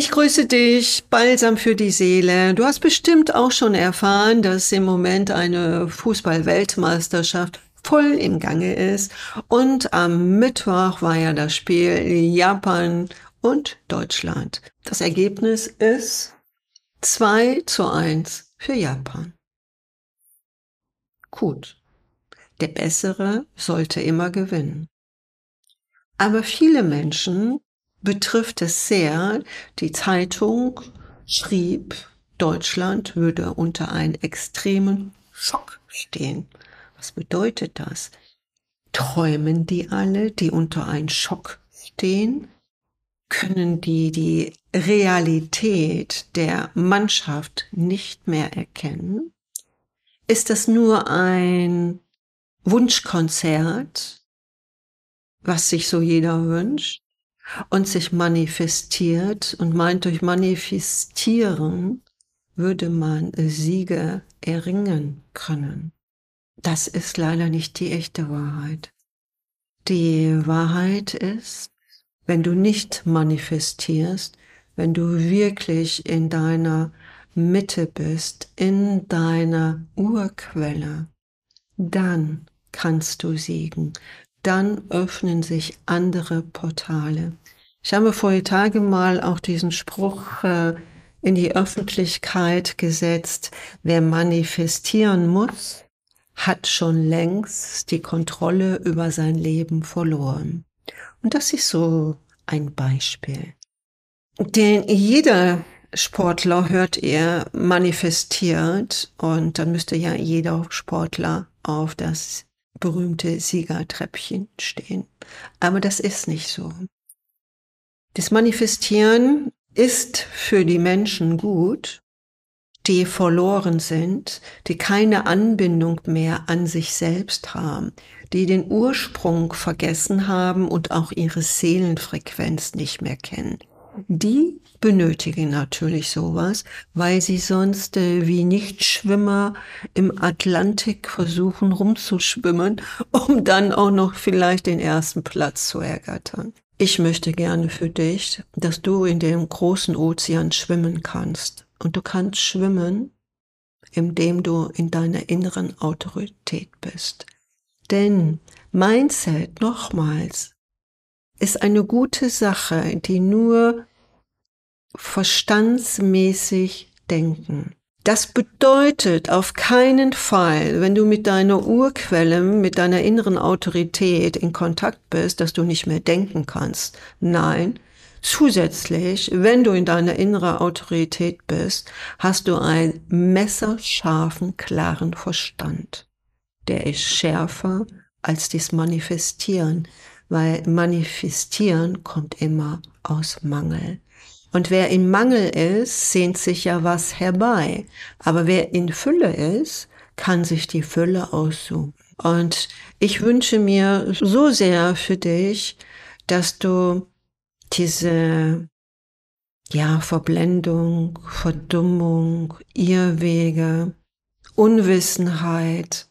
Ich grüße dich, Balsam für die Seele. Du hast bestimmt auch schon erfahren, dass im Moment eine Fußball-Weltmeisterschaft voll im Gange ist. Und am Mittwoch war ja das Spiel Japan und Deutschland. Das Ergebnis ist 2 zu 1 für Japan. Gut. Der Bessere sollte immer gewinnen. Aber viele Menschen betrifft es sehr. Die Zeitung schrieb, Deutschland würde unter einem extremen Schock stehen. Was bedeutet das? Träumen die alle, die unter einem Schock stehen? Können die die Realität der Mannschaft nicht mehr erkennen? Ist das nur ein Wunschkonzert, was sich so jeder wünscht? Und sich manifestiert und meint, durch Manifestieren würde man Siege erringen können. Das ist leider nicht die echte Wahrheit. Die Wahrheit ist, wenn du nicht manifestierst, wenn du wirklich in deiner Mitte bist, in deiner Urquelle, dann kannst du siegen, dann öffnen sich andere Portale. Ich habe vor Tage mal auch diesen Spruch äh, in die Öffentlichkeit gesetzt, wer manifestieren muss, hat schon längst die Kontrolle über sein Leben verloren. Und das ist so ein Beispiel. Den jeder Sportler hört ihr manifestiert und dann müsste ja jeder Sportler auf das berühmte Siegertreppchen stehen. Aber das ist nicht so. Das Manifestieren ist für die Menschen gut, die verloren sind, die keine Anbindung mehr an sich selbst haben, die den Ursprung vergessen haben und auch ihre Seelenfrequenz nicht mehr kennen. Die benötigen natürlich sowas, weil sie sonst äh, wie Nichtschwimmer im Atlantik versuchen rumzuschwimmen, um dann auch noch vielleicht den ersten Platz zu ergattern. Ich möchte gerne für dich, dass du in dem großen Ozean schwimmen kannst. Und du kannst schwimmen, indem du in deiner inneren Autorität bist. Denn Mindset, nochmals, ist eine gute Sache, die nur verstandsmäßig denken. Das bedeutet auf keinen Fall, wenn du mit deiner Urquelle, mit deiner inneren Autorität in Kontakt bist, dass du nicht mehr denken kannst. Nein, zusätzlich, wenn du in deiner inneren Autorität bist, hast du einen messerscharfen, klaren Verstand. Der ist schärfer als das Manifestieren, weil Manifestieren kommt immer aus Mangel. Und wer in Mangel ist, sehnt sich ja was herbei. Aber wer in Fülle ist, kann sich die Fülle aussuchen. Und ich wünsche mir so sehr für dich, dass du diese ja, Verblendung, Verdummung, Irrwege, Unwissenheit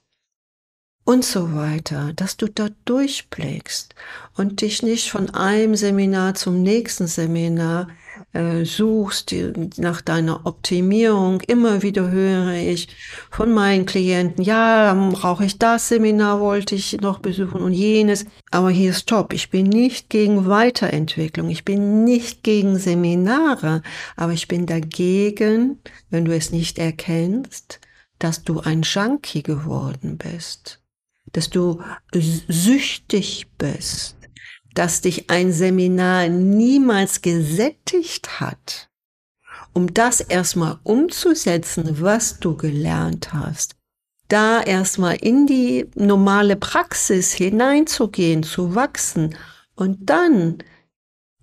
und so weiter, dass du da durchblickst und dich nicht von einem Seminar zum nächsten Seminar äh, suchst nach deiner Optimierung. Immer wieder höre ich von meinen Klienten, ja, brauche ich das Seminar, wollte ich noch besuchen und jenes. Aber hier ist top. Ich bin nicht gegen Weiterentwicklung. Ich bin nicht gegen Seminare. Aber ich bin dagegen, wenn du es nicht erkennst, dass du ein Junkie geworden bist. Dass du süchtig bist dass dich ein Seminar niemals gesättigt hat, um das erstmal umzusetzen, was du gelernt hast, da erstmal in die normale Praxis hineinzugehen, zu wachsen und dann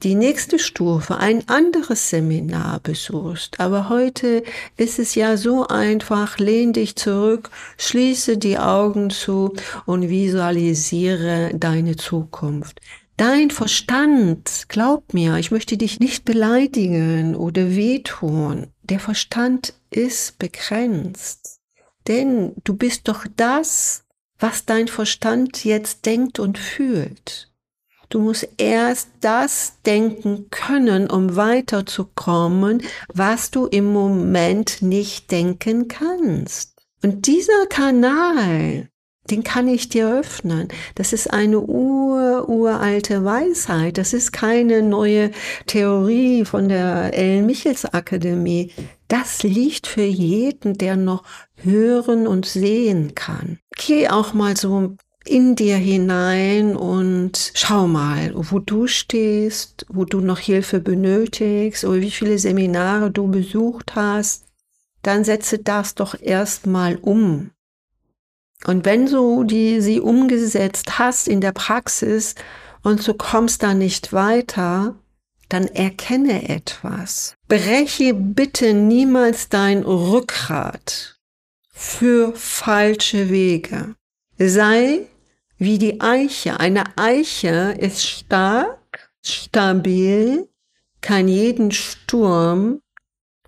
die nächste Stufe, ein anderes Seminar besuchst. Aber heute ist es ja so einfach, lehn dich zurück, schließe die Augen zu und visualisiere deine Zukunft. Dein Verstand, glaub mir, ich möchte dich nicht beleidigen oder wehtun. Der Verstand ist begrenzt. Denn du bist doch das, was dein Verstand jetzt denkt und fühlt. Du musst erst das denken können, um weiterzukommen, was du im Moment nicht denken kannst. Und dieser Kanal, den kann ich dir öffnen. Das ist eine ur, uralte Weisheit. Das ist keine neue Theorie von der Ellen Michels Akademie. Das liegt für jeden, der noch hören und sehen kann. Geh auch mal so in dir hinein und schau mal, wo du stehst, wo du noch Hilfe benötigst oder wie viele Seminare du besucht hast. Dann setze das doch erstmal um. Und wenn du die, sie umgesetzt hast in der Praxis und du kommst da nicht weiter, dann erkenne etwas. Breche bitte niemals dein Rückgrat für falsche Wege. Sei wie die Eiche. Eine Eiche ist stark, stabil, kann jeden Sturm,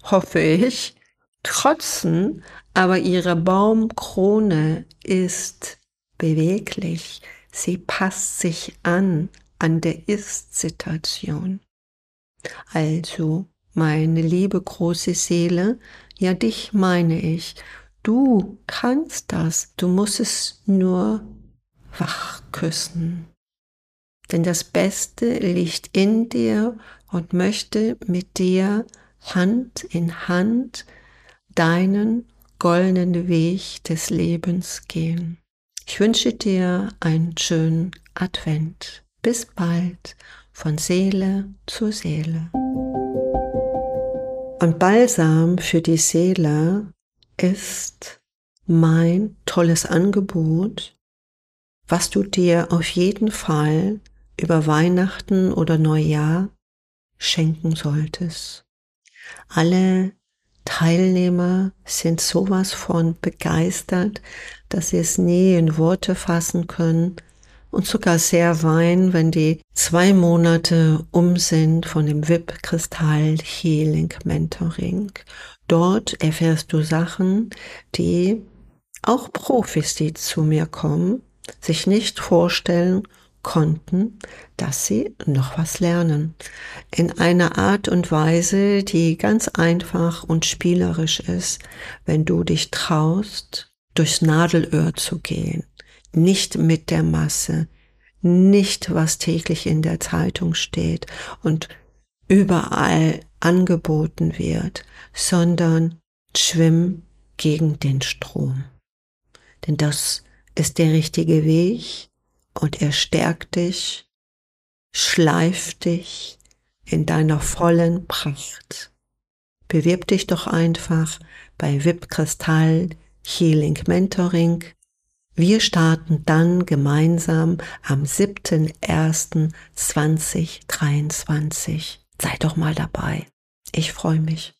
hoffe ich, trotzen, aber ihre Baumkrone ist beweglich. Sie passt sich an an der Ist-Situation. Also, meine liebe große Seele, ja dich meine ich, du kannst das, du musst es nur wach küssen. Denn das Beste liegt in dir und möchte mit dir Hand in Hand deinen goldenen Weg des Lebens gehen. Ich wünsche dir einen schönen Advent. Bis bald von Seele zu Seele. Und Balsam für die Seele ist mein tolles Angebot, was du dir auf jeden Fall über Weihnachten oder Neujahr schenken solltest. Alle Teilnehmer sind sowas von begeistert, dass sie es nie in Worte fassen können und sogar sehr weinen, wenn die zwei Monate um sind von dem VIP Kristall Healing Mentoring. Dort erfährst du Sachen, die auch Profis, die zu mir kommen, sich nicht vorstellen konnten, dass sie noch was lernen. In einer Art und Weise, die ganz einfach und spielerisch ist, wenn du dich traust, durchs Nadelöhr zu gehen, nicht mit der Masse, nicht was täglich in der Zeitung steht und überall angeboten wird, sondern schwimm gegen den Strom. Denn das ist der richtige Weg und er stärkt dich, schleift dich in deiner vollen Pracht. Bewirb dich doch einfach bei VIP Kristall Healing Mentoring. Wir starten dann gemeinsam am 7.1.2023. Sei doch mal dabei. Ich freue mich.